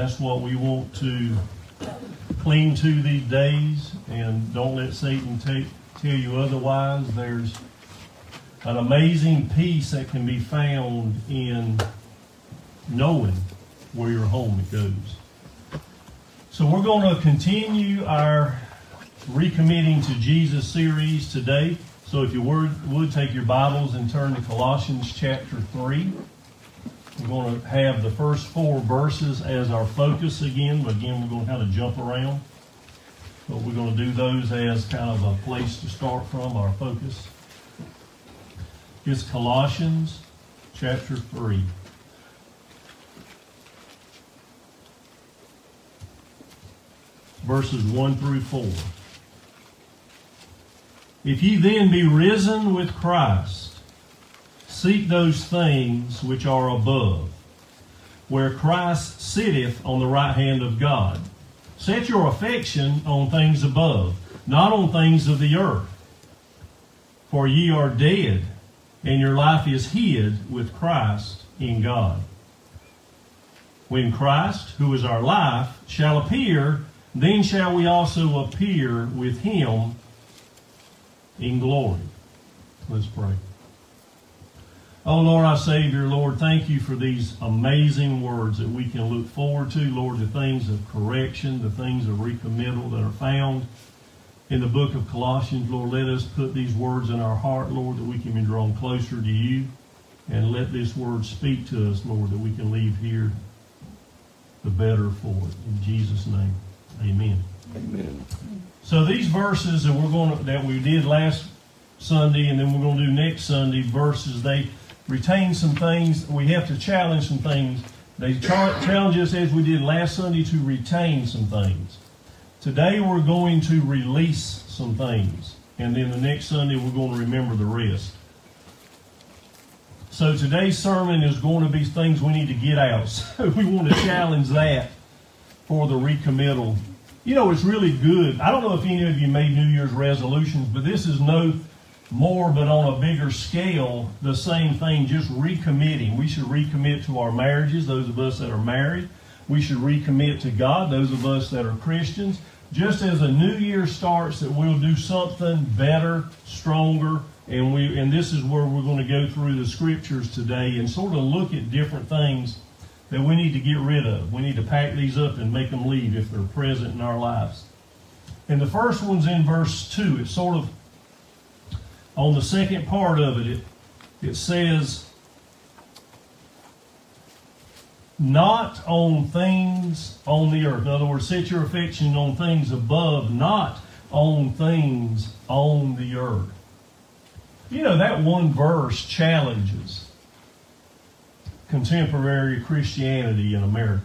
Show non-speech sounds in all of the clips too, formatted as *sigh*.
That's what we want to cling to these days, and don't let Satan take, tell you otherwise. There's an amazing peace that can be found in knowing where your home goes. So we're going to continue our recommitting to Jesus series today. So if you would, would take your Bibles and turn to Colossians chapter 3. We're going to have the first four verses as our focus again, but again, we're going to kind of jump around. But we're going to do those as kind of a place to start from, our focus. It's Colossians chapter 3. Verses 1 through 4. If ye then be risen with Christ, seek those things which are above, where Christ sitteth on the right hand of God. Set your affection on things above, not on things of the earth. For ye are dead, and your life is hid with Christ in God. When Christ, who is our life, shall appear, then shall we also appear with him in glory. Let's pray. Oh Lord, our Savior, Lord, thank you for these amazing words that we can look forward to, Lord, the things of correction, the things of recommittal that are found in the book of Colossians. Lord, let us put these words in our heart, Lord, that we can be drawn closer to you. And let this word speak to us, Lord, that we can leave here the better for it. In Jesus' name, amen. Amen. So these verses that we're going to, that we did last Sunday and then we're going to do next Sunday verses, they retain some things. We have to challenge some things. They challenge us as we did last Sunday to retain some things. Today we're going to release some things. And then the next Sunday we're going to remember the rest. So today's sermon is going to be things we need to get out. *laughs* So we want to challenge that for the recommittal. You know, it's really good. I don't know if any of you made New Year's resolutions, but this is no more, but on a bigger scale, the same thing, just recommitting. We should recommit to our marriages, those of us that are married. We should recommit to God, those of us that are Christians. Just as a new year starts, that we'll do something better, stronger, and we and this is where we're going to go through the scriptures today and sort of look at different things that we need to get rid of. We need to pack these up and make them leave if they're present in our lives. And the first one's in verse 2. It's sort of on the second part of it, it, it says, not on things on the earth. In other words, set your affection on things above, not on things on the earth. You know, that one verse challenges contemporary Christianity in America.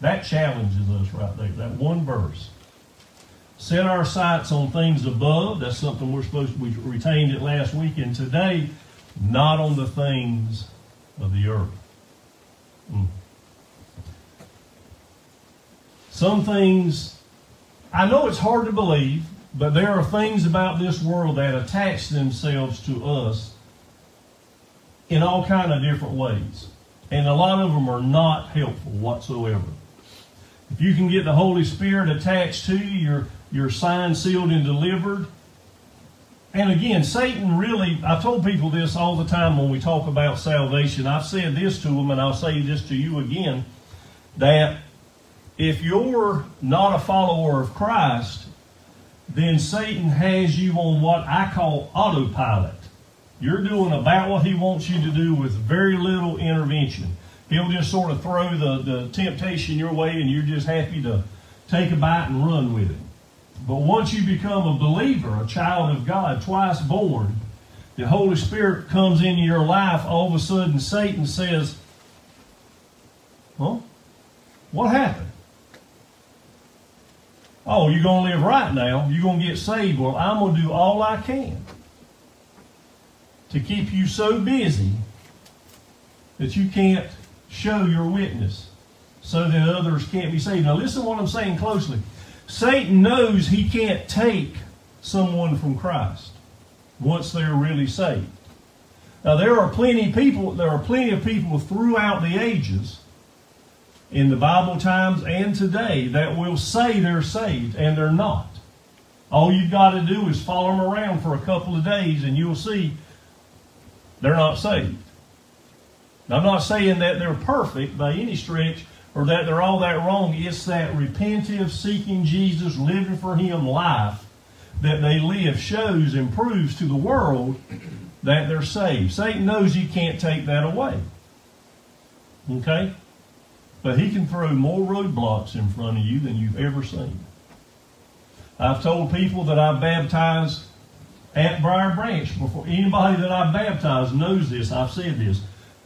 That challenges us right there, that one verse. Set our sights on things above. That's something we're supposed to, we retained it last week and today, not on the things of the earth. Mm. Some things, I know it's hard to believe, but there are things about this world that attach themselves to us in all kind of different ways. And a lot of them are not helpful whatsoever. If you can get the Holy Spirit attached to you, you're, you're signed, sealed, and delivered. And again, Satan really, I've told people this all the time when we talk about salvation. I've said this to them, and I'll say this to you again that if you're not a follower of Christ, then Satan has you on what I call autopilot. You're doing about what he wants you to do with very little intervention. He'll just sort of throw the, the temptation your way and you're just happy to take a bite and run with it. But once you become a believer, a child of God, twice born, the Holy Spirit comes into your life, all of a sudden Satan says, Well, what happened? Oh, you're going to live right now. You're going to get saved. Well, I'm going to do all I can to keep you so busy that you can't show your witness so that others can't be saved. Now, listen to what I'm saying closely. Satan knows he can't take someone from Christ once they're really saved. Now, there are plenty people, there are plenty of people throughout the ages in the Bible times and today that will say they're saved and they're not. All you've got to do is follow them around for a couple of days and you'll see they're not saved. Now, I'm not saying that they're perfect by any stretch or that they're all that wrong. It's that repentive, seeking Jesus, living for Him life that they live shows and proves to the world that they're saved. Satan knows you can't take that away. Okay? But he can throw more roadblocks in front of you than you've ever seen. I've told people that I baptized at Briar Branch before. Anybody that I baptized knows this. I've said this.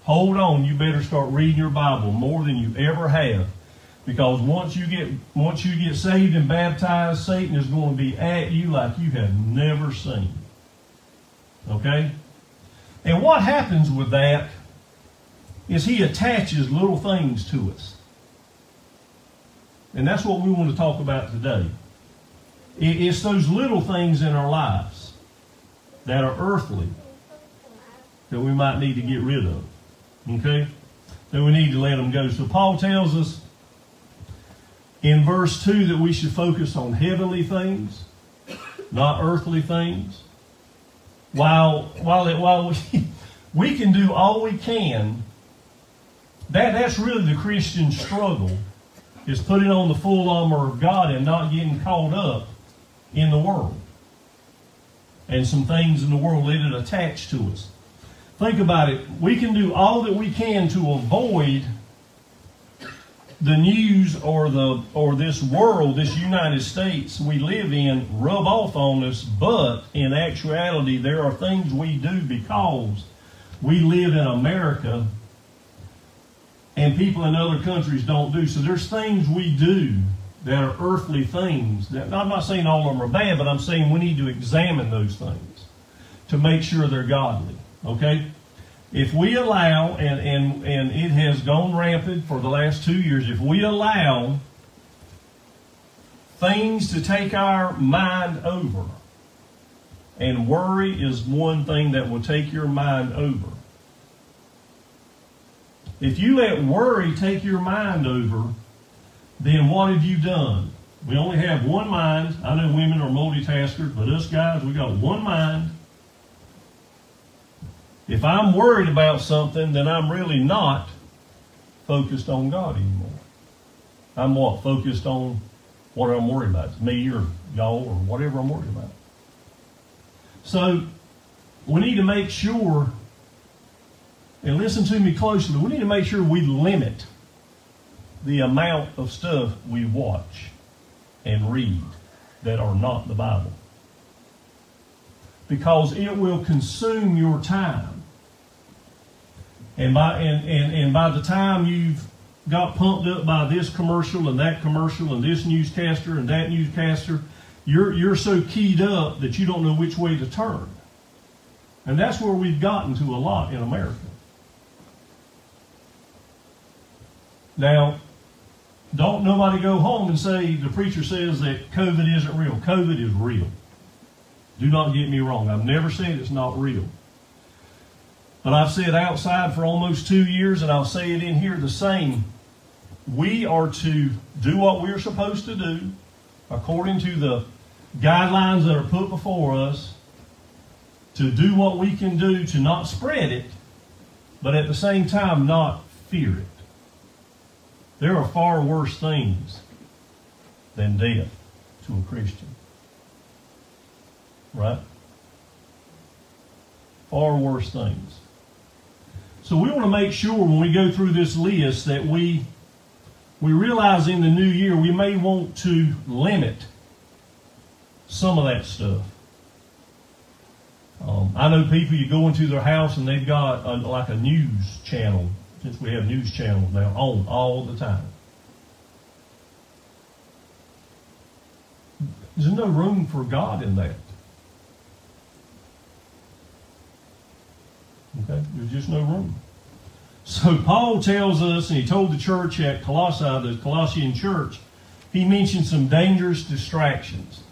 Hold on, you better start reading your Bible more than you ever have. Because once you get once you get saved and baptized, Satan is going to be at you like you have never seen. Okay? And what happens with that is he attaches little things to us. And that's what we want to talk about today. It's those little things in our lives that are earthly that we might need to get rid of. Okay? Then we need to let them go. So Paul tells us in verse 2 that we should focus on heavenly things, not earthly things. While, while, it, while we, *laughs* we can do all we can that, that's really the Christian struggle, is putting on the full armor of God and not getting caught up in the world. And some things in the world let it attach to us. Think about it. We can do all that we can to avoid the news or the or this world, this United States we live in, rub off on us, but in actuality there are things we do because we live in America and people in other countries don't do. So there's things we do that are earthly things. That, I'm not saying all of them are bad, but I'm saying we need to examine those things to make sure they're godly. Okay? If we allow, and, and, and it has gone rampant for the last two years, if we allow things to take our mind over, and worry is one thing that will take your mind over. If you let worry take your mind over, then what have you done? We only have one mind. I know women are multitaskers, but us guys, we got one mind. If I'm worried about something, then I'm really not focused on God anymore. I'm what? Focused on what I'm worried about. It's me or y'all or whatever I'm worried about. So we need to make sure and listen to me closely. We need to make sure we limit the amount of stuff we watch and read that are not the Bible. Because it will consume your time. And by, and, and, and by the time you've got pumped up by this commercial and that commercial and this newscaster and that newscaster, you're, you're so keyed up that you don't know which way to turn. And that's where we've gotten to a lot in America. Now, don't nobody go home and say the preacher says that COVID isn't real. COVID is real. Do not get me wrong. I've never said it's not real. But I've said outside for almost two years, and I'll say it in here the same. We are to do what we're supposed to do according to the guidelines that are put before us, to do what we can do to not spread it, but at the same time not fear it. There are far worse things than death to a Christian. Right? Far worse things. So we want to make sure when we go through this list that we we realize in the new year we may want to limit some of that stuff. Um, I know people you go into their house and they've got a, like a news channel since we have news channels now on all the time. There's no room for God in that. Okay? There's just no room. So Paul tells us, and he told the church at Colossae, the Colossian church, he mentioned some dangerous distractions.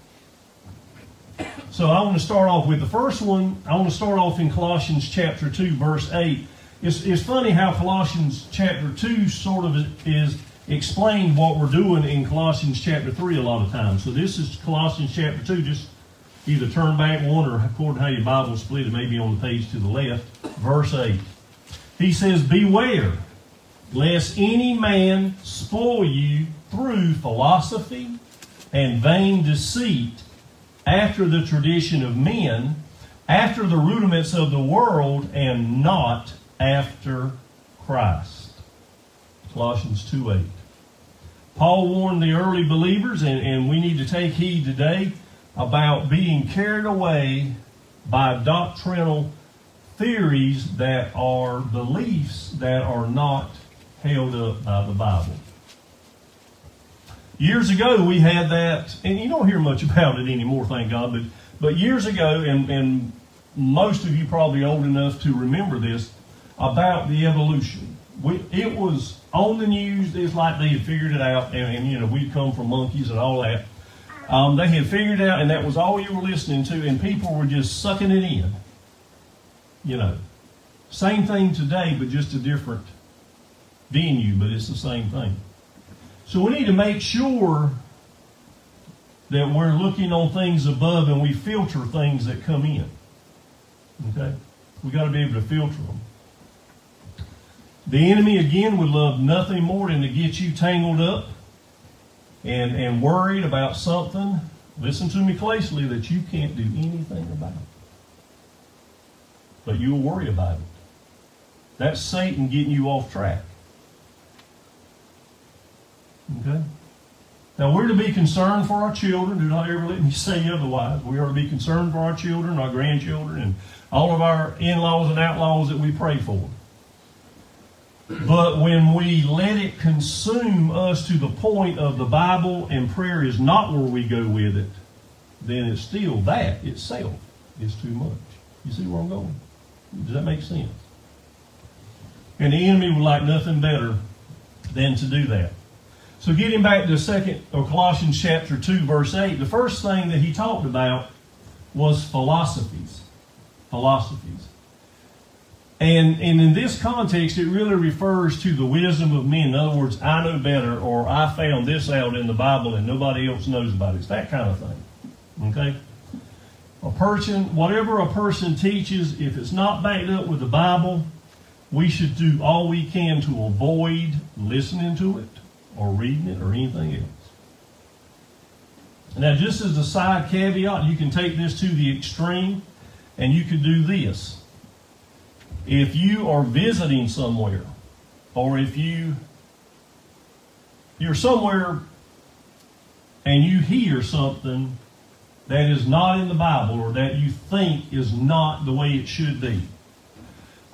So I want to start off with the first one. I want to start off in Colossians chapter 2, verse 8. It's, it's funny how Colossians chapter 2 sort of is explained what we're doing in Colossians chapter 3 a lot of times. So this is Colossians chapter 2. Just either turn back one or according to how your Bible is split, it may be on the page to the left. Verse 8. He says, Beware lest any man spoil you through philosophy and vain deceit after the tradition of men, after the rudiments of the world, and not after Christ. Colossians 2 8. Paul warned the early believers, and, and we need to take heed today about being carried away by doctrinal theories that are beliefs that are not held up by the Bible. Years ago, we had that, and you don't hear much about it anymore, thank God, but, but years ago, and, and most of you probably old enough to remember this, about the evolution. We, it was on the news. It's like they had figured it out, and, and you know we come from monkeys and all that. Um, they had figured out, and that was all you were listening to, and people were just sucking it in. You know, same thing today, but just a different venue, but it's the same thing. So we need to make sure that we're looking on things above and we filter things that come in. Okay? We got to be able to filter them. The enemy again would love nothing more than to get you tangled up and, and worried about something. Listen to me closely that you can't do anything about. But you'll worry about it. That's Satan getting you off track. Okay? Now we're to be concerned for our children. Do not ever let me *laughs* say otherwise. We are to be concerned for our children, our grandchildren, and all of our in-laws and outlaws that we pray for. But when we let it consume us to the point of the Bible and prayer is not where we go with it, then it's still that itself is too much. You see where I'm going? Does that make sense? And the enemy would like nothing better than to do that. So getting back to second or Colossians chapter 2, verse 8, the first thing that he talked about was philosophies. Philosophies. And, and in this context, it really refers to the wisdom of men. In other words, I know better, or I found this out in the Bible and nobody else knows about it. It's that kind of thing. Okay? A person, whatever a person teaches, if it's not backed up with the Bible, we should do all we can to avoid listening to it or reading it or anything else. Now, just as a side caveat, you can take this to the extreme and you could do this. If you are visiting somewhere, or if you you're somewhere and you hear something that is not in the Bible or that you think is not the way it should be,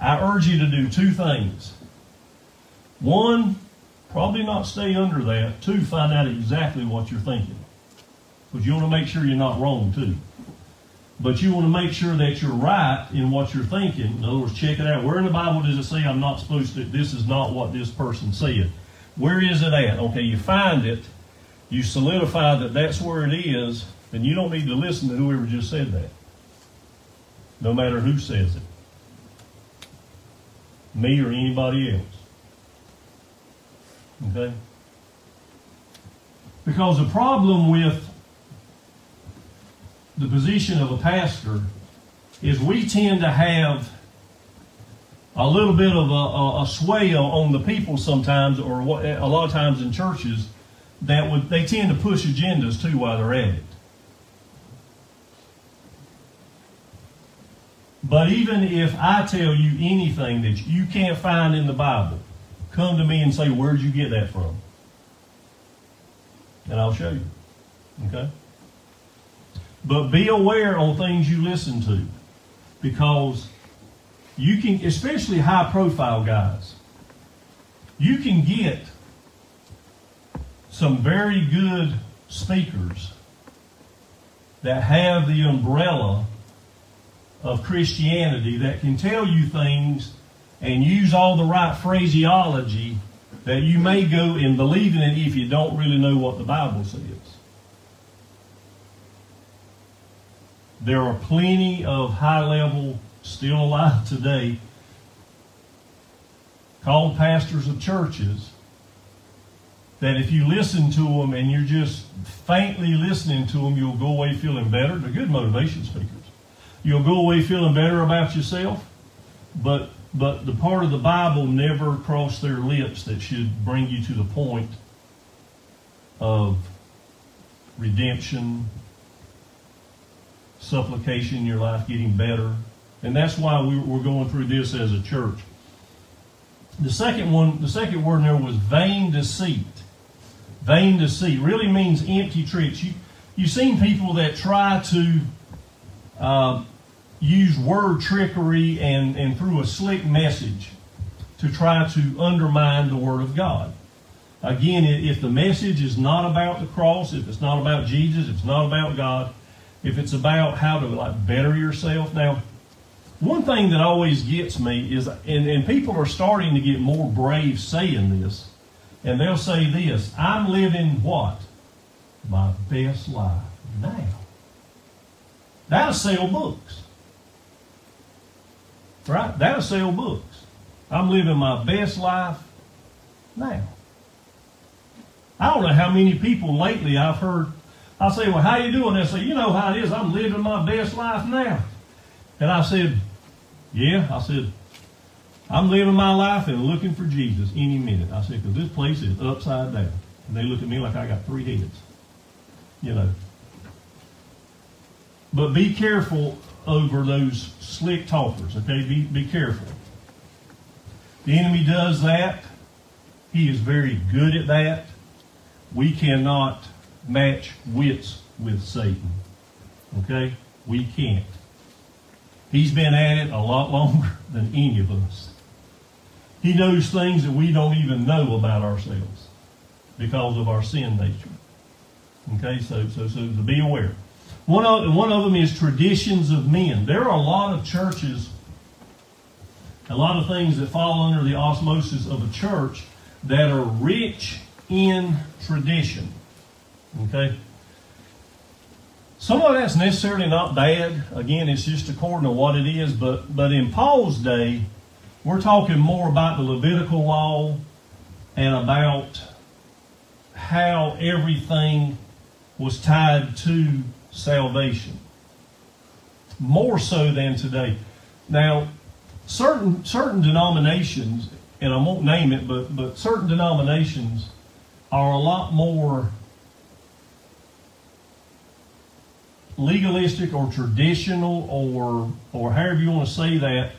I urge you to do two things. One, probably not stay under that. Two, find out exactly what you're thinking. Because you want to make sure you're not wrong, too. But you want to make sure that you're right in what you're thinking. In other words, check it out. Where in the Bible does it say I'm not supposed to, this is not what this person said? Where is it at? Okay, you find it, you solidify that that's where it is, then you don't need to listen to whoever just said that. No matter who says it. Me or anybody else. Okay? Because the problem with the position of a pastor is we tend to have a little bit of a, a, a sway on the people sometimes, or what, a lot of times in churches, that would they tend to push agendas too while they're at it. But even if I tell you anything that you can't find in the Bible, come to me and say, Where'd you get that from? And I'll show you. Okay? But be aware on things you listen to because you can, especially high profile guys, you can get some very good speakers that have the umbrella of Christianity that can tell you things and use all the right phraseology that you may go and believe in it if you don't really know what the Bible says. There are plenty of high level, still alive *laughs* today, called pastors of churches that if you listen to them and you're just faintly listening to them, you'll go away feeling better. They're good motivation speakers. You'll go away feeling better about yourself, but but the part of the Bible never crossed their lips that should bring you to the point of redemption, supplication in your life getting better. And that's why we, we're going through this as a church. The second one, the second word there was vain deceit. Vain deceit really means empty tricks. You, you've seen people that try to uh, use word trickery and, and through a slick message to try to undermine the Word of God. Again, if the message is not about the cross, if it's not about Jesus, if it's not about God, if it's about how to like better yourself. Now, one thing that always gets me is, and, and people are starting to get more brave saying this, and they'll say this I'm living what? My best life now. That'll sell books. Right? That'll sell books. I'm living my best life now. I don't know how many people lately I've heard. I say, well, how you doing? They say, you know how it is. I'm living my best life now. And I said, yeah. I said, I'm living my life and looking for Jesus any minute. I said, because this place is upside down. And they look at me like I got three heads. You know. But be careful over those slick talkers, okay? Be, be careful. The enemy does that. He is very good at that. We cannot match wits with Satan. Okay? We can't. He's been at it a lot longer *laughs* than any of us. He knows things that we don't even know about ourselves because of our sin nature. Okay, so so so to be aware. One of one of them is traditions of men. There are a lot of churches, a lot of things that fall under the osmosis of a church that are rich in tradition. Okay? Some of that's necessarily not bad. Again, it's just according to what it is. But, but in Paul's day, we're talking more about the Levitical law and about how everything was tied to salvation. More so than today. Now, certain certain denominations, and I won't name it, but but certain denominations are a lot more legalistic or traditional or or however you want to say that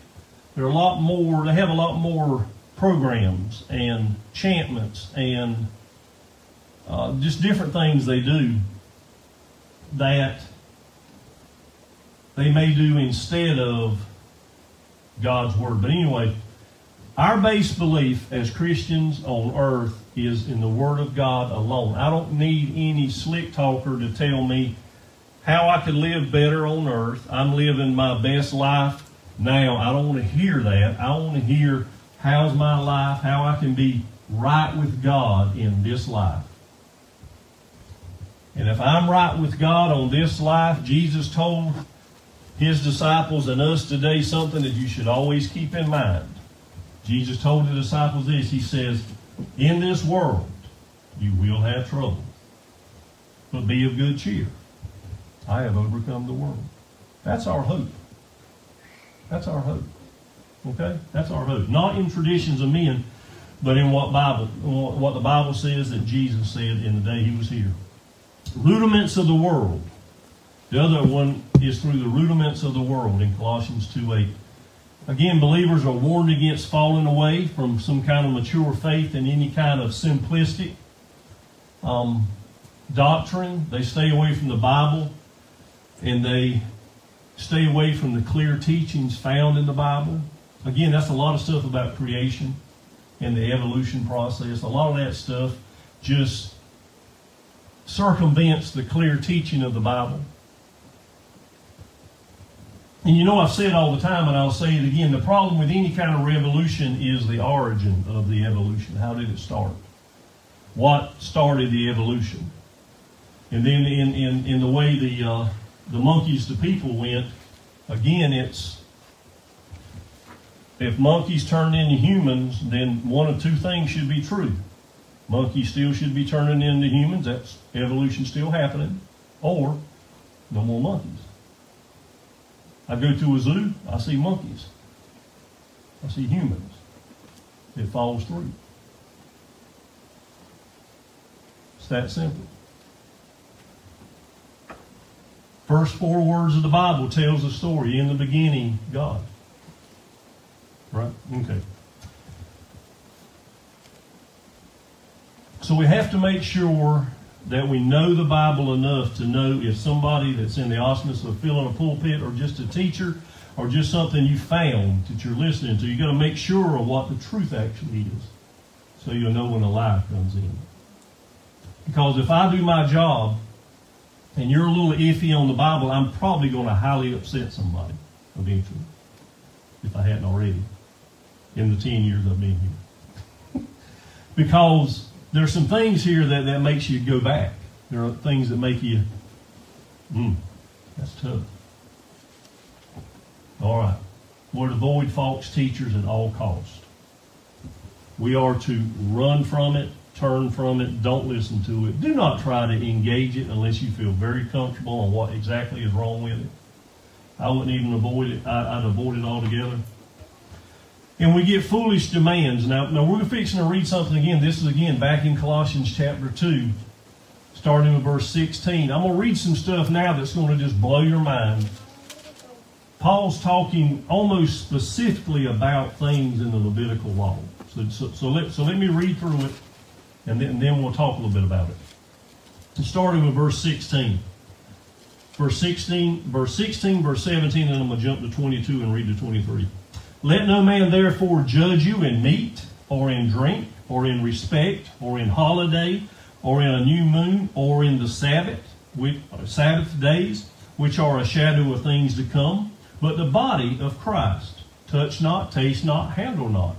they're a lot more they have a lot more programs and chantments and uh, just different things they do that they may do instead of God's Word. But anyway, our base belief as Christians on earth is in the Word of God alone. I don't need any slick talker to tell me how I can live better on earth. I'm living my best life now. I don't want to hear that. I want to hear how's my life, how I can be right with God in this life. And if I'm right with God on this life, Jesus told his disciples and us today something that you should always keep in mind. Jesus told the disciples this. He says, In this world you will have trouble, but be of good cheer. I have overcome the world. That's our hope. That's our hope. Okay? That's our hope. Not in traditions of men, but in what Bible, what the Bible says that Jesus said in the day he was here. Rudiments of the world. The other one is through the rudiments of the world in Colossians 2 8. Again, believers are warned against falling away from some kind of mature faith and any kind of simplistic um, doctrine. They stay away from the Bible and they stay away from the clear teachings found in the Bible. Again, that's a lot of stuff about creation and the evolution process. A lot of that stuff just circumvents the clear teaching of the Bible. And you know, I've said it all the time, and I'll say it again the problem with any kind of revolution is the origin of the evolution. How did it start? What started the evolution? And then, in, in, in the way the, uh, the monkeys to people went, again, it's if monkeys turned into humans, then one of two things should be true. Monkeys still should be turning into humans. That's evolution still happening. Or no more monkeys. I go to a zoo, I see monkeys. I see humans. It falls through. It's that simple. First four words of the Bible tells the story. In the beginning, God. Right? Okay. So we have to make sure that we know the Bible enough to know if somebody that's in the auspice of filling a pulpit or just a teacher or just something you found that you're listening to, you got to make sure of what the truth actually is so you'll know when a lie comes in. Because if I do my job and you're a little iffy on the Bible, I'm probably going to highly upset somebody eventually, if I hadn't already, in the 10 years I've been here. *laughs* because there's some things here that, that makes you go back. There are things that make you, hmm, that's tough. All right. We're to avoid false teachers at all costs. We are to run from it, turn from it, don't listen to it. Do not try to engage it unless you feel very comfortable on what exactly is wrong with it. I wouldn't even avoid it. I, would avoid it altogether. And we get foolish demands. Now, now we're fixing to read something again. This is again back in Colossians chapter 2, starting with verse 16. I'm going to read some stuff now that's going to just blow your mind. Paul's talking almost specifically about things in the Levitical law. So, so, so, let, so let me read through it, and then, and then we'll talk a little bit about it. Starting with verse 16. Verse 16, verse 16, verse 17, and I'm going to jump to 22 and read to 23. Let no man therefore judge you in meat, or in drink, or in respect, or in holiday, or in a new moon, or in the Sabbath, which, uh, Sabbath days, which are a shadow of things to come, but the body of Christ. Touch not, taste not, handle not,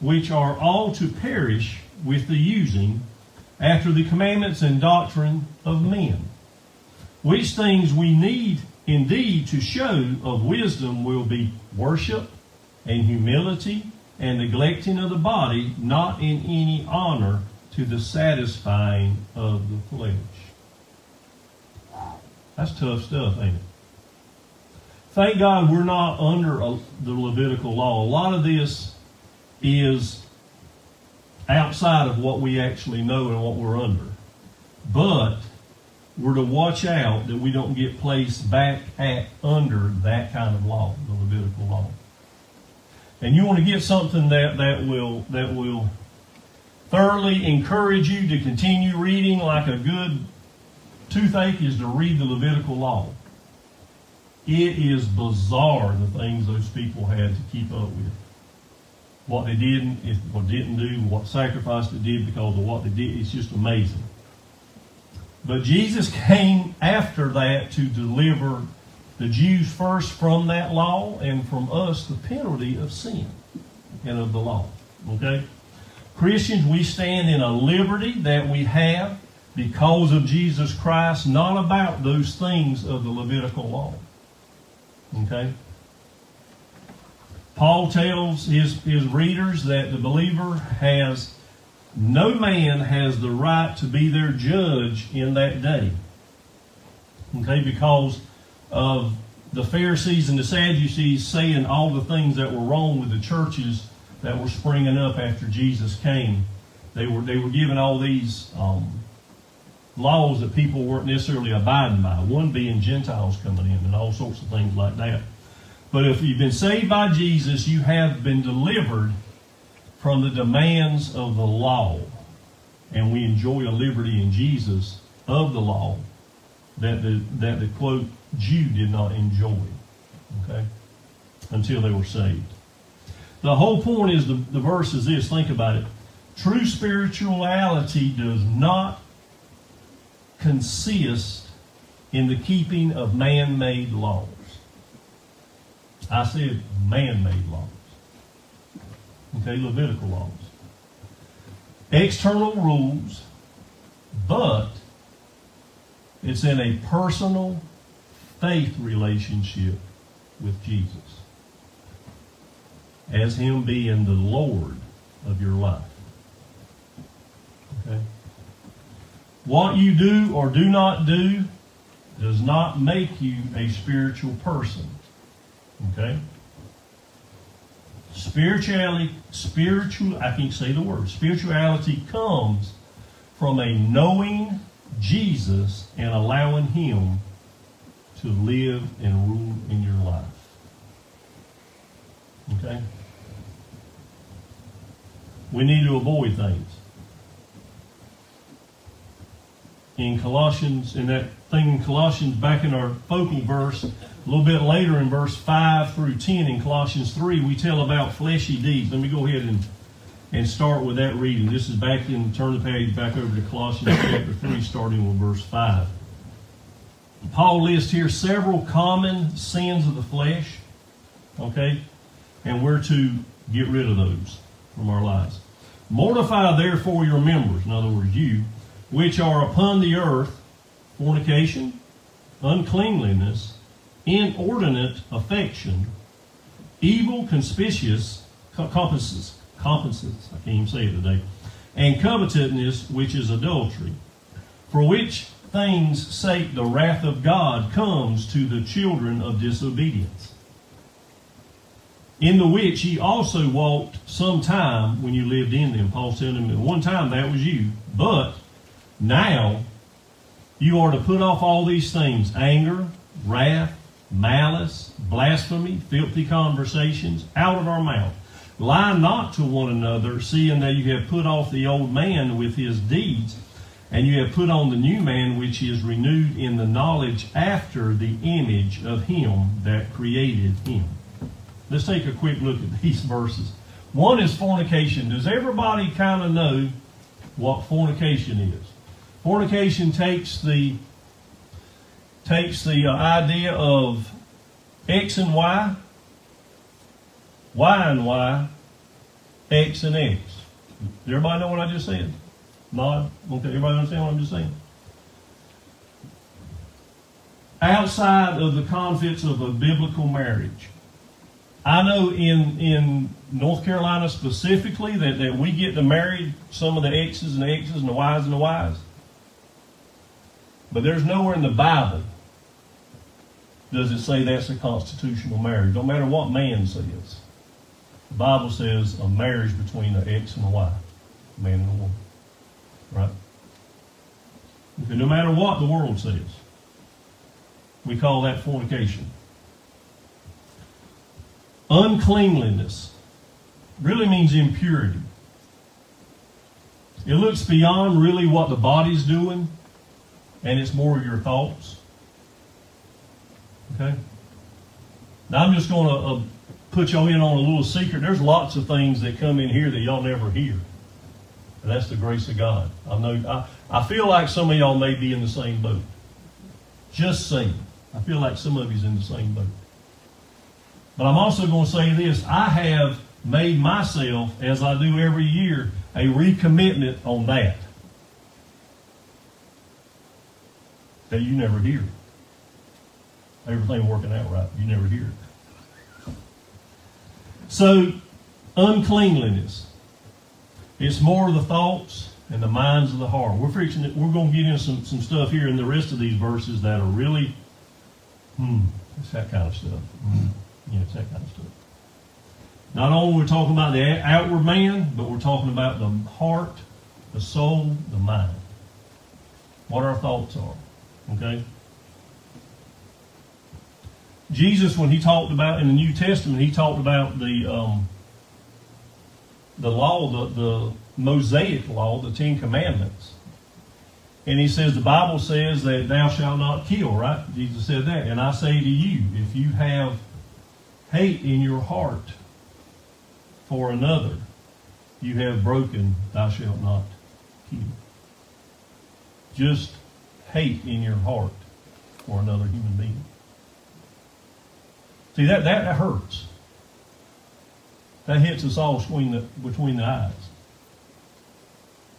which are all to perish with the using, after the commandments and doctrine of men. Which things we need indeed to show of wisdom will be worship and humility and neglecting of the body, not in any honor to the satisfying of the flesh. That's tough stuff, ain't it? Thank God we're not under the Levitical law. A lot of this is outside of what we actually know and what we're under. But we're to watch out that we don't get placed back at under that kind of law, the Levitical law. And you want to get something that, that will that will thoroughly encourage you to continue reading like a good toothache is to read the Levitical law. It is bizarre the things those people had to keep up with. What they did or didn't do, what sacrifice they did because of what they did, it's just amazing. But Jesus came after that to deliver the Jews first from that law and from us the penalty of sin and of the law. Okay? Christians, we stand in a liberty that we have because of Jesus Christ, not about those things of the Levitical law. Okay? Paul tells his, his readers that the believer has, no man has the right to be their judge in that day. Okay, because of the Pharisees and the Sadducees saying all the things that were wrong with the churches that were springing up after Jesus came. They were they were giving all these um, laws that people weren't necessarily abiding by. One being Gentiles coming in and all sorts of things like that. But if you've been saved by Jesus, you have been delivered from the demands of the law. And we enjoy a liberty in Jesus of the law that the, that the quote Jew did not enjoy. Okay? Until they were saved. The whole point is the, the verse is this. Think about it. True spirituality does not consist in the keeping of man made laws. I said man made laws. Okay, Levitical laws. External rules, but it's in a personal faith relationship with Jesus as Him being the Lord of your life. Okay? What you do or do not do does not make you a spiritual person. Okay? Spirituality, spiritual, I can't say the word. Spirituality comes from a knowing Jesus and allowing Him to live and rule in your life. Okay? We need to avoid things. In Colossians, in that thing in Colossians, back in our focal verse, a little bit later in verse 5 through 10 in Colossians 3, we tell about fleshy deeds. Let me go ahead and, and start with that reading. This is back in, turn the page back over to Colossians chapter 3, starting with verse 5. Paul lists here several common sins of the flesh, okay, and we're to get rid of those from our lives. Mortify therefore your members, in other words, you, which are upon the earth, fornication, uncleanliness, inordinate affection, evil conspicuous compasses, compasses, I can't even say it today, and covetousness, which is adultery, for which things' sake the wrath of God comes to the children of disobedience. In the which ye also walked some time when you lived in them. Paul said them, at one time that was you. But now you are to put off all these things anger, wrath, malice, blasphemy, filthy conversations out of our mouth. Lie not to one another, seeing that you have put off the old man with his deeds and you have put on the new man, which is renewed in the knowledge after the image of him that created him. Let's take a quick look at *laughs* these verses. One is fornication. Does everybody kind of know what fornication is? Fornication takes the takes the uh, idea of X and Y, Y and Y, X and X. Everybody know what I just said? Nod. Okay, everybody understand what I'm just saying? Outside of the conflicts of a biblical marriage, I know in in North Carolina specifically that, that we get to marry some of the X's and the X's and the Y's and the Y's. But there's nowhere in the Bible does it say that's a constitutional marriage. No matter what man says. The Bible says a marriage between an X and a Y, man and a woman. Right? Okay, no matter what the world says, we call that fornication. Uncleanliness really means impurity. It looks beyond really what the body's doing, and it's more of your thoughts. Okay? Now I'm just going to uh, put y'all in on a little secret. There's lots of things that come in here that y'all never hear. And that's the grace of God. I know I, I feel like some of y'all may be in the same boat. Just saying. I feel like some of you's in the same boat. But I'm also going to say this. I have made myself, as I do every year, a recommitment on that. That you never hear. Everything working out right. You never hear it. So, uncleanliness. It's more the thoughts and the minds of the heart. We're preaching that we're going to get into some, some stuff here in the rest of these verses that are really, hmm, it's that kind of stuff. Mm, yeah, it's that kind of stuff. Not only we're talking about the outward man, but we're talking about the heart, the soul, the mind. What our thoughts are. Okay? Jesus, when he talked about in the New Testament, he talked about the um, the law, the, the Mosaic law, the Ten Commandments. And he says, the Bible says that thou shalt not kill, right? Jesus said that. And I say to you, if you have hate in your heart for another, you have broken, thou shalt not kill. Just hate in your heart for another human being. See, that, that hurts that hits us all between the, between the eyes.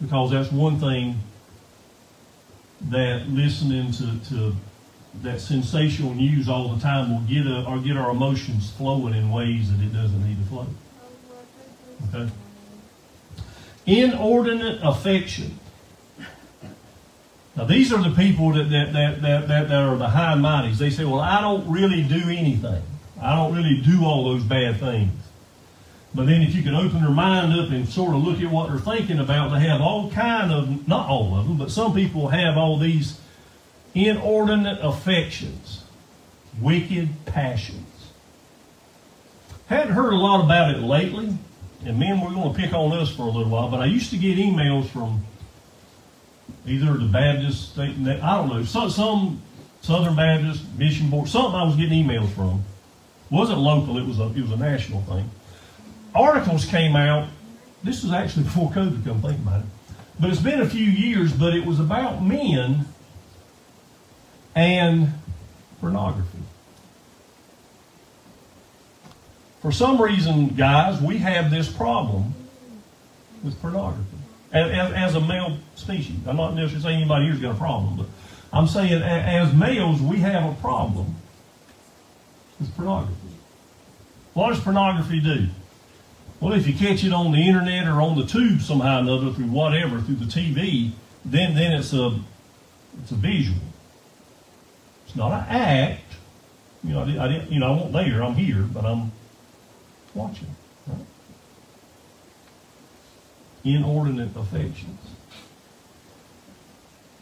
Because that's one thing that listening to, to that sensational news all the time will get a, or get our emotions flowing in ways that it doesn't need to flow. Okay? Inordinate affection. Now, these are the people that, that, that, that, that, that are the high mighties. They say, well, I don't really do anything. I don't really do all those bad things. But then if you can open their mind up and sort of look at what they're thinking about, they have all kind of, not all of them, but some people have all these inordinate affections, wicked passions. Hadn't heard a lot about it lately, and men, we're going to pick on this for a little while, but I used to get emails from either the Baptist, I don't know, some, some Southern Baptist, Mission Board, something I was getting emails from. Wasn't local, it was a, it was a national thing. Articles came out, this was actually *laughs* before COVID, come think about it, but it's been a few years, but it was about men and pornography. For some reason, guys, we have this problem with pornography as, as a male species. I'm not necessarily saying anybody here's got a problem, but I'm saying as males, we have a problem with pornography. What does pornography do? Well, if you catch it on the internet or on the tube somehow or another through whatever, through the TV, then then it's a it's a visual. It's not an act. You know, I, didn't, you know, I won't there. I'm here, but I'm watching. Inordinate affections.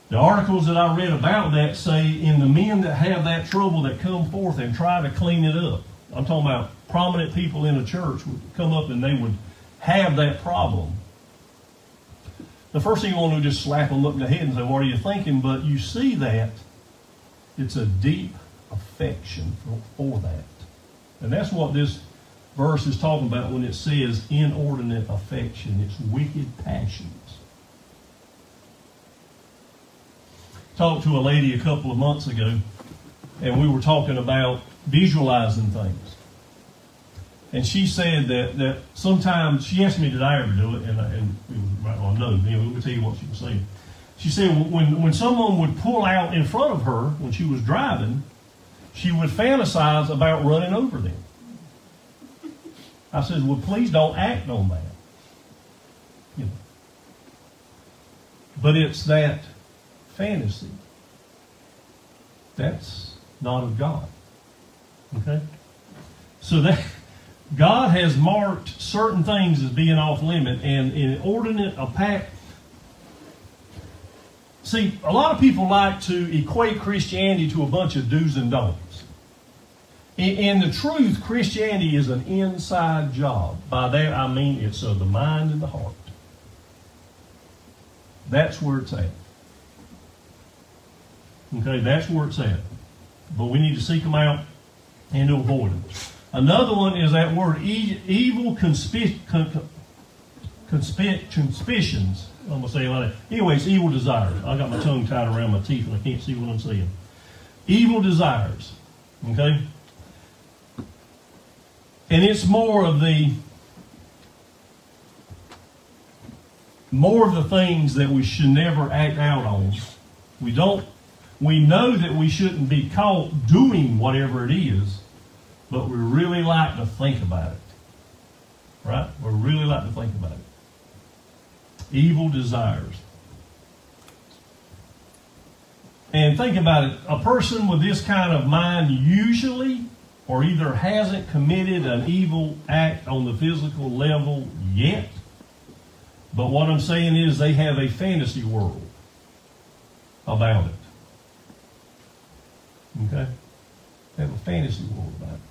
The articles that I read about that say in the men that have that trouble that come forth and try to clean it up. I'm talking about prominent people in a church would come up and they would have that problem. The first thing you want to do is just slap them up in the head and say, What are you thinking? But you see that it's a deep affection for, for that. And that's what this verse is talking about when it says inordinate affection. It's wicked passions. Talked to a lady a couple of months ago, and we were talking about visualizing things. And she said that, that sometimes, she asked me, did I ever do it? And, I, and we were right on no. Anyway, let me tell you what she was saying. She said when, when someone would pull out in front of her when she was driving, she would fantasize about running over them. I said, well, please don't act on that. You know. But it's that fantasy. That's not of God. Okay? So that *laughs* God has marked certain things as being off limit, and inordinate a pack. See, a lot of people like to equate Christianity to a bunch of do's and don'ts. In the truth, Christianity is an inside job. By that I mean it's of the mind and the heart. That's where it's at. Okay, that's where it's at. But we need to seek them out and to avoid them. Another one is that word evil conspi- con-. I'm going to say it like that. Anyways, evil desires. I got my tongue tied around my teeth and I can't see what I'm saying. Evil desires. Okay? And it's more of the more of the things that we should never act out on. We don't we know that we shouldn't be caught doing whatever it is, but we really like to think about it. Right? We really like to think about it. Evil desires. And think about it a person with this kind of mind usually or either hasn't committed an evil act on the physical level yet, but what I'm saying is they have a fantasy world about it. Okay? They have a fantasy world about it.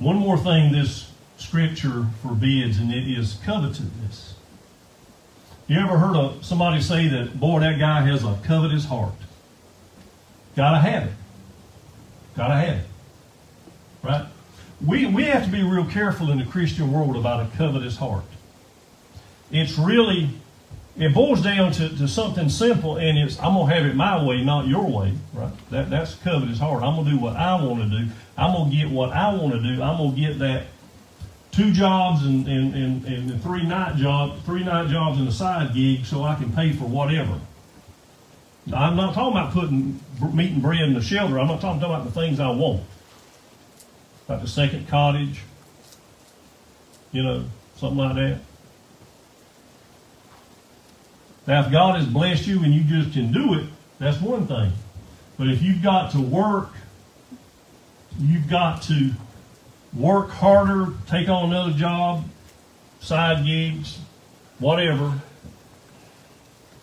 One more thing this scripture forbids, and it is covetousness. You ever heard of somebody say that, boy, that guy has a covetous heart? Gotta have it. Gotta have it. Right? We, we have to be real careful in the Christian world about a covetous heart. It's really it boils down to, to something simple, and it's I'm gonna have it my way, not your way, right? That that's covetous heart. I'm gonna do what I want to do. I'm gonna get what I want to do. I'm gonna get that two jobs and, and, and, and three night job, three night jobs and a side gig, so I can pay for whatever. I'm not talking about putting meat and bread in the shelter. I'm not talking, about the things I want, like the second cottage, you know, something like that. Now, if God has blessed you and you just can do it, that's one thing. But if you've got to work, you've got to work harder, take on another job, side gigs, whatever.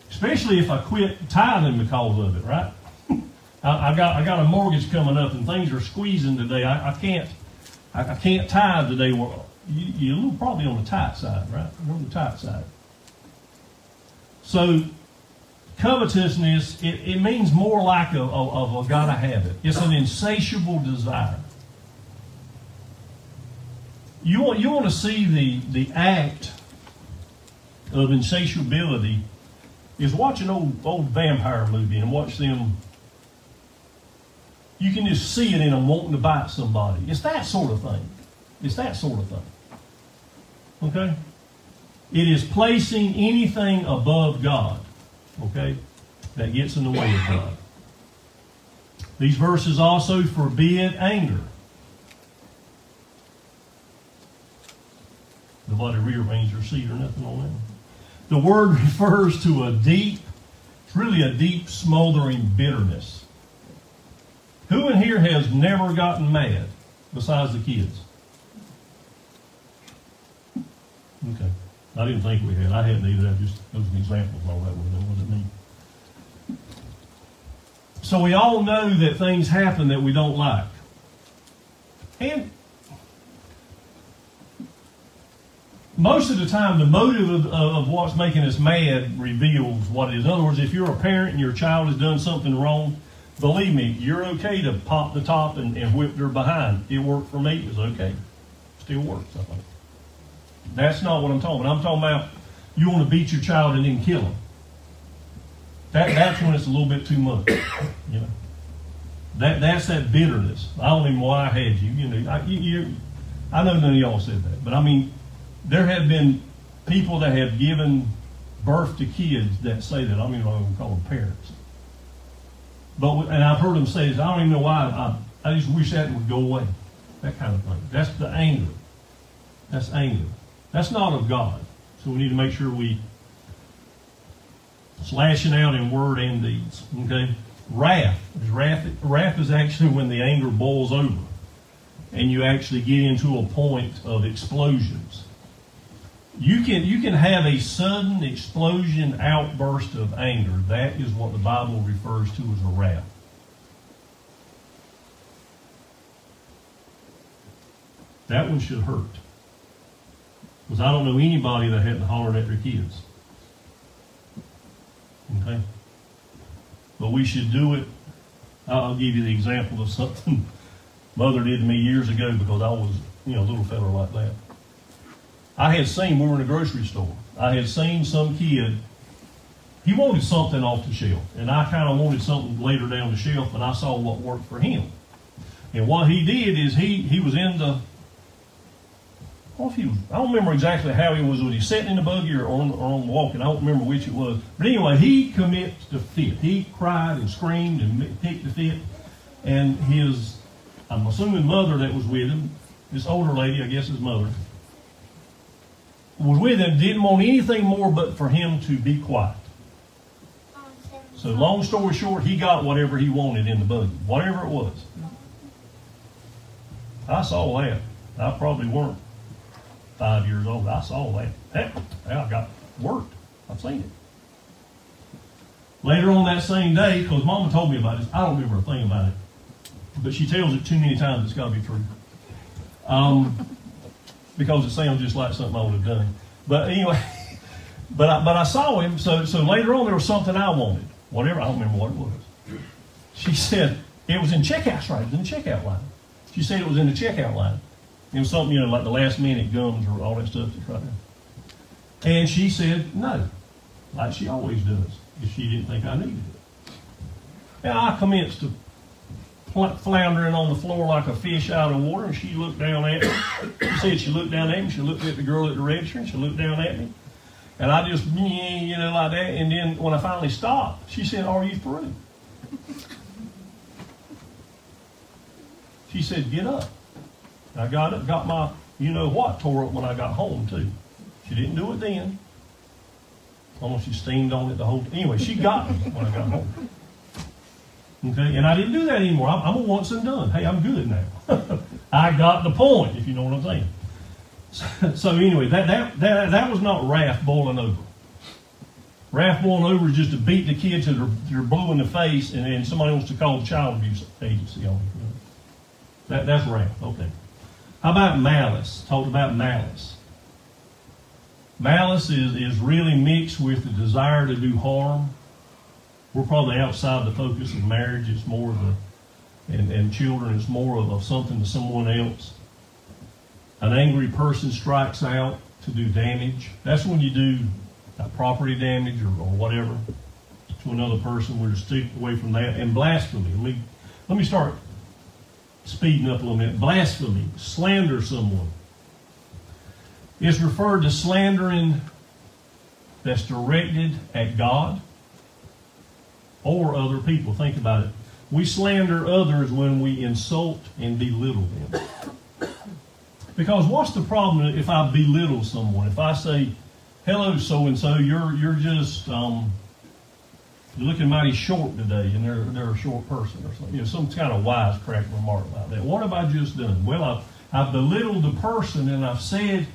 Especially if I quit tithing because of it, right? *laughs* I, got I got a mortgage coming up and things are squeezing today. I, I can't I, I, can't tithe today. Well, you, you're probably on the tight side, right? You're on the tight side. So covetousness it, it means more like a, of, a gotta have it. It's an insatiable desire. You want you want to see the the act of insatiability is watch an old old vampire movie and watch them you can just see it in them wanting to bite somebody. It's that sort of thing. It's that sort of thing. Okay? It is placing anything above God, okay, that gets in the way of God. These verses also forbid anger. Nobody rearranged their seat or nothing on that. The word *laughs* refers to a deep, it's really a deep, smoldering bitterness. Who in here has never gotten mad besides the kids? Okay. I didn't think we had. I hadn't either. That just those an example of all that was. That wasn't me. So we all know that things happen that we don't like. And most of the time, the motive of, of, what's making us mad reveals what it is. In other words, if you're a parent and your child has done something wrong, believe me, you're okay to pop the top and, and whip their behind. It worked for me. It's okay. Still works, I think. That's not what I'm talking about. I'm talking about you want to beat your child and then kill him. That, that's when it's a little bit too much. *coughs* You know, that that's that bitterness. I don't even know why I had you. You know, I, you, you, I know none of y'all said that, but I mean, there have been people that have given birth to kids that say that. I don't call them parents. But and I've heard them say this. I don't even know why. I, I just wish that would go away. That kind of thing. That's the anger. That's anger. That's not of God. So we need to make sure we slashing out in word and deeds. Okay. Wrath. Wrath. Wrath is actually when the anger boils over, and you actually get into a point of explosions. You can you can have a sudden explosion outburst of anger. That is what the Bible refers to as a wrath. That one should hurt. Because I don't know anybody that hadn't hollered at their kids. Okay? But we should do it. I'll give you the example of something *laughs* mother did to me years ago because I was, you know, a little fellow like that. I had seen, we were in a grocery store, I had seen some kid, he wanted something off the shelf. And I kind of wanted something later down the shelf, and I saw what worked for him. And what he did is he, he was in the, well, if was, I don't remember exactly how he was, was he sitting in the buggy or on, or on walking? I don't remember which it was. But anyway, he commits to fit. He cried and screamed and picked the fit. And his, I'm assuming mother that was with him, this older lady, I guess his mother, was with him, didn't want anything more but for him to be quiet. So long story short, he got whatever he wanted in the buggy, whatever it was. I saw that. I probably weren't five years old. I saw that. Heck, I got worked. I've seen it. Later on that same day, because Mama told me about this, I don't remember a thing about it, but she tells it too many times. It's got to be true. Um, because it sounds just like something I would have done. But anyway, *laughs* but I, but I saw him. So so later on there was something I wanted. Whatever I don't remember what it was. She said it was in checkout right. It was in the checkout line. She said it was in the checkout line. Was something you know like the last minute gums or all that stuff that's right there. And she said no, like she always does, if she didn't think I needed it. And I commenced to floundering on the floor like a fish out of water, and she looked down at me. She said she looked down at me. She looked at the girl at the register, and she looked down at me. And I just, you know, like that. And then when I finally stopped, she said, Are you through? She said, Get up. I got it, got my, you know what, tore up when I got home, too. She didn't do it then. Almost she steamed on it the whole. Anyway, she got me when I got home. Okay, and I didn't do that anymore. I'm, I'm a once and done. Hey, I'm good now. *laughs* I got the point, if you know what I'm saying. So, *laughs* so anyway, that, that that that was not wrath boiling over. Wrath boiling over is just to beat the kids that are, they're blue in the face, and, then somebody wants to call the child abuse agency on you. That, that's wrath. Okay. How about malice? Talked about malice. Malice is, is really mixed with the desire to do harm. We're probably outside the focus of marriage. It's more of the, and, and children, it's more of, of something to someone else. An angry person strikes out to do damage. That's when you do property damage or, or whatever to another person. We're to stick away from that. And blasphemy. Let me, let me start speeding up a little bit. Blasphemy, slander someone is referred to slandering that's directed at God or other people. Think about it. We slander others when we insult and belittle them. Because what's the problem if I belittle someone? If I say, "Hello, so and so, you're you're just um, you're looking mighty short today," and they're they're a short person or something, you know, some kind of wisecrack remark like that. What have I just done? Well, I've I've belittled the person, and I've said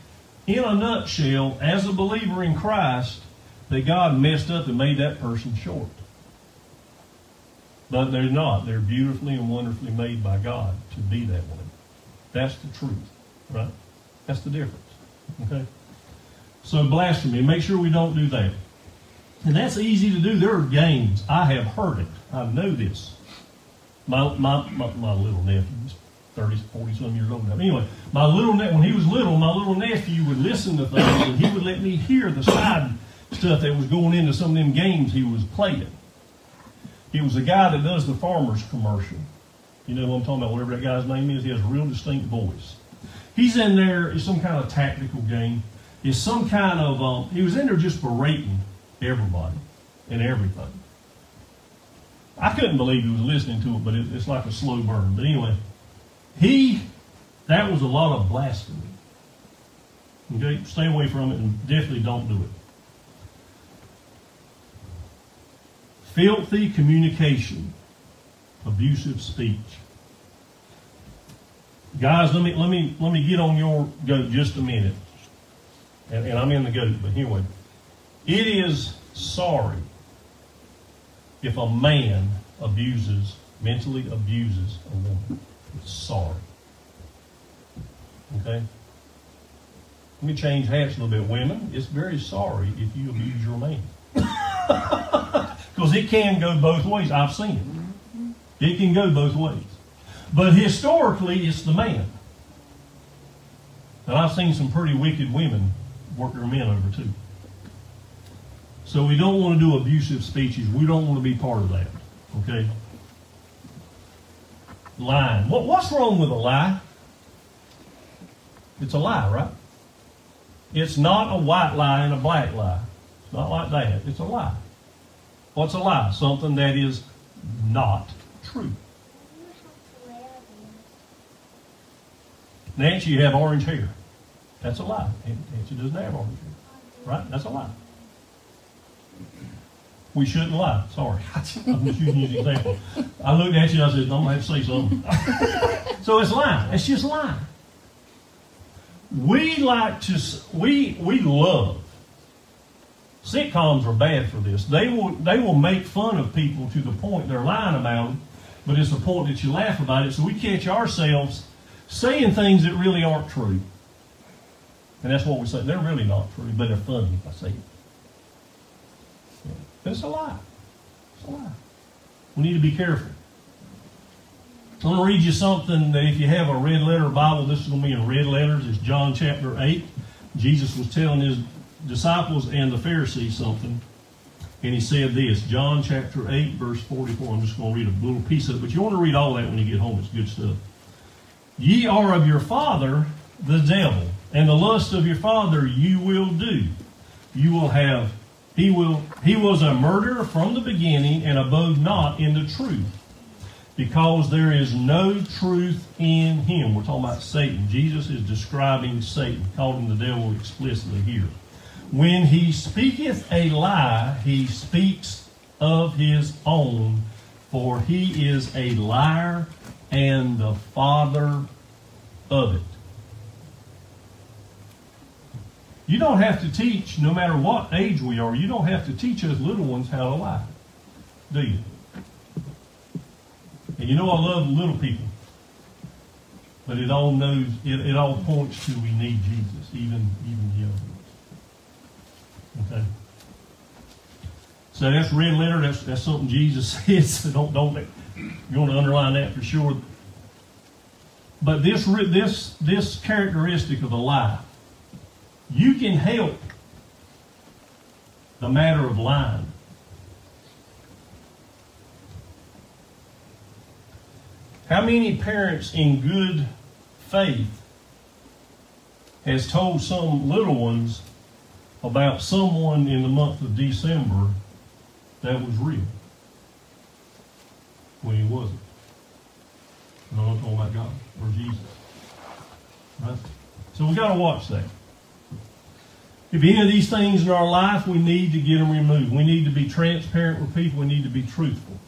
in a nutshell, as a believer in Christ, that God messed up and made that person short. But they're not. They're beautifully and wonderfully made by God to be that way. That's the truth, right? That's the difference. Okay? So blasphemy, make sure we don't do that. And that's easy to do. There are games. I have heard it. I know this. My, my, my, my little nephews 30, 40 some years old now. Anyway, my little ne- when he was little, my little nephew would listen to things and he would let me hear the side stuff that was going into some of them games he was playing. He was a guy that does the farmers commercial. You know what I'm talking about, whatever that guy's name is. He has a real distinct voice. He's in there, it's some kind of tactical game. It's some kind of, um, he was in there just berating everybody and everything. I couldn't believe he was listening to it, but it, it's like a slow burn. But anyway, he, that was a lot of blasphemy. Okay, stay away from it and definitely don't do it. Filthy communication, abusive speech. Guys, let me let me let me get on your goat just a minute. And, and I'm in the goat, but anyway. It is sorry if a man abuses, mentally abuses a woman It's sorry. Okay? Let me change hats a little bit. Women, it's very sorry if you abuse your man. *laughs* Because it can go both ways. I've seen it. It can go both ways. But historically, it's the man. And I've seen some pretty wicked women work their men over too. So we don't want to do abusive speeches. We don't want to be part of that. Okay? lying. What, what's wrong with a lie? It's a lie, right? It's not a white lie and a black lie. It's not like that. It's a lie. What's a lie? Something that is not true. Nancy, you have orange hair. That's a lie. Nancy doesn't have orange hair. Right? That's a lie. We shouldn't lie. Sorry. *laughs* I'm just using you as an example. I looked at you and I said, to have to say something. so it's lying. It's just lying. We like to, we, we love. Sitcoms are bad for this. They will, they will make fun of people to the point they're lying about them, but it's the point that you laugh about it. So we catch ourselves saying things that really aren't true. And that's what we say. They're really not true, but they're funny if I say it. It's a lie. It's a lie. We need to be careful. I'm going to read you something that if you have a red letter Bible, this is going to be in red letters. It's John chapter 8. Jesus was telling his disciples and the Pharisees something. And he said this, John chapter 8, verse 44. I'm just going to read a little piece of it, but you want to read all that when you get home. It's good stuff. Ye are of your father, the devil, and the lust of your father you will do. You will have he, will, he was a murderer from the beginning and abode not in the truth, because there is no truth in him. We're talking about Satan. Jesus is describing Satan, calling the devil explicitly here. When he speaketh a lie, he speaks of his own, for he is a liar and the father of it. You don't have to teach, no matter what age we are, you don't have to teach us little ones how to lie, do you? And you know I love little people, but it all knows it, it all points to we need Jesus, even even the young ones. Okay. So that's red letter. That's that's something Jesus *laughs* said. So don't don't you want to underline that for sure. But this this this characteristic of a lie you can help the matter of lying. How many parents in good faith has told some little ones about someone in the month of December that was real when he wasn't? No, I'm talking about God or Jesus. Right? So we got to watch that. If any of these things in our life, we need to get them removed. We need to be transparent with people. We need to be truthful.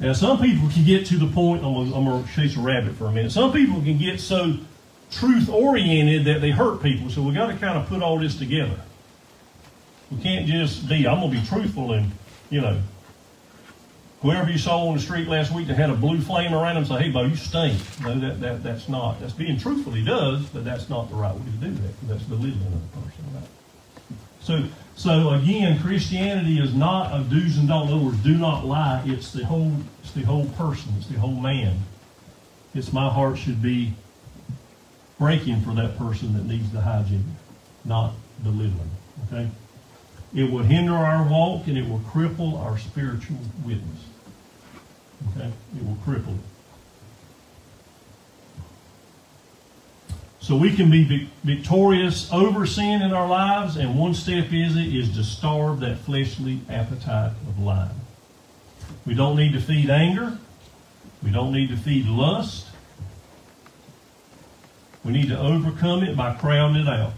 Now, some people can get to the point, I'm going to chase a rabbit for a minute. Some people can get so truth oriented that they hurt people. So we've got to kind of put all this together. We can't just be, I'm going to be truthful and, you know, whoever you saw on the street last week that had a blue flame around him say, hey, Bo, you stink. No, that, that, that's not. That's being truthful. He does, but that's not the right way to do that. That's belittling a person. Right? So, so again, Christianity is not a do's and don'ts. In other words, do not lie. It's the whole, it's the whole person. It's the whole man. It's my heart should be breaking for that person that needs the hygiene, not belittling. Okay? It will hinder our walk and it will cripple our spiritual witness. Okay? It will cripple it. So we can be victorious over sin in our lives, and one step is it is to starve that fleshly appetite of lying. We don't need to feed anger. We don't need to feed lust. We need to overcome it by crowding it out.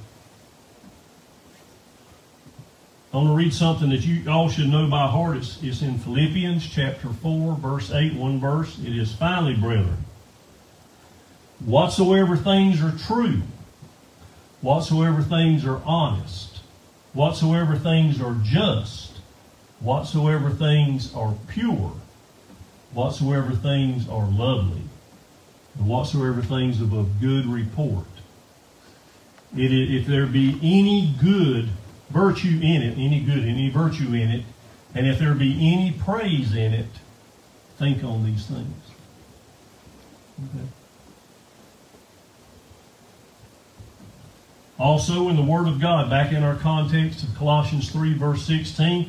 I want to read something that you all should know by heart. It's, it's in Philippians chapter 4, verse 8, one verse. It is finally, brethren, whatsoever things are true, whatsoever things are honest, whatsoever things are just, whatsoever things are pure, whatsoever things are lovely, and whatsoever things of a good report. It, if there be any good virtue in it, any good, any virtue in it, and if there be any praise in it, think on these things. Okay. Also, in the Word of God, back in our context of Colossians 3, verse 16,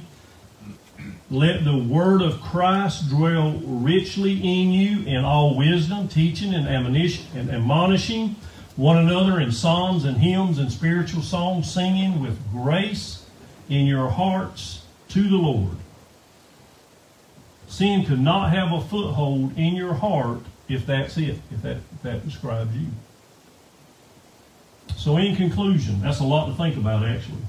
let the Word of Christ dwell richly in you in all wisdom, teaching and admonishing one another in psalms and hymns and spiritual songs, singing with grace in your hearts to the Lord. Sin could not have a foothold in your heart if that's it, if that, if that describes you. So, in conclusion, that's a lot to think about, actually.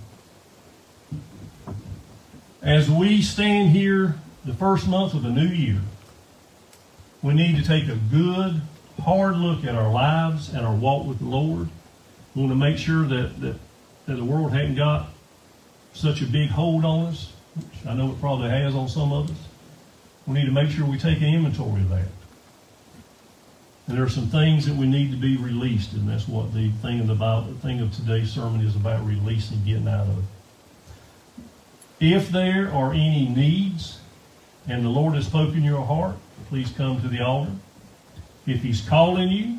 As we stand here the first month of the new year, we need to take a good, hard look at our lives and our walk with the Lord. We want to make sure that, that, that the world hadn't got such a big hold on us, which I know it probably has on some of us. We need to make sure we take an inventory of that. And there are some things that we need to be released, and that's what the thing of the the thing of today's sermon is about releasing, getting out of. If there are any needs, and the Lord has spoken your heart, please come to the altar. If He's calling you,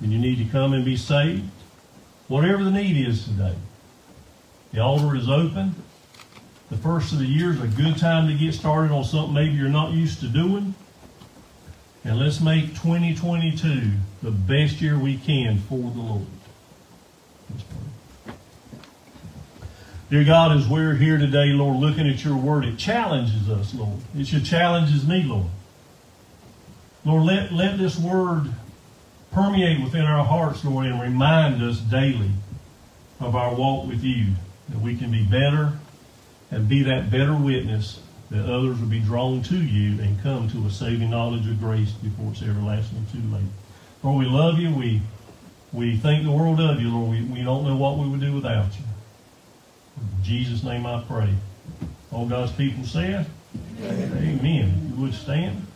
then you need to come and be saved. Whatever the need is today, the altar is open. The first of the year is a good time to get started on something maybe you're not used to doing. And let's make 2022 the best year we can for the Lord. Dear God, as we're here today, Lord, looking at your word, it challenges us, Lord. It should challenges me, Lord. Lord, let, let this word permeate within our hearts, Lord, and remind us daily of our walk with you, that we can be better and be that better witness that others will be drawn to you and come to a saving knowledge of grace before it's everlasting too late. Lord, we love you. We we think the world of you, Lord. We, we don't know what we would do without you. In Jesus' name I pray. All God's people said, Amen. Amen. You would stand.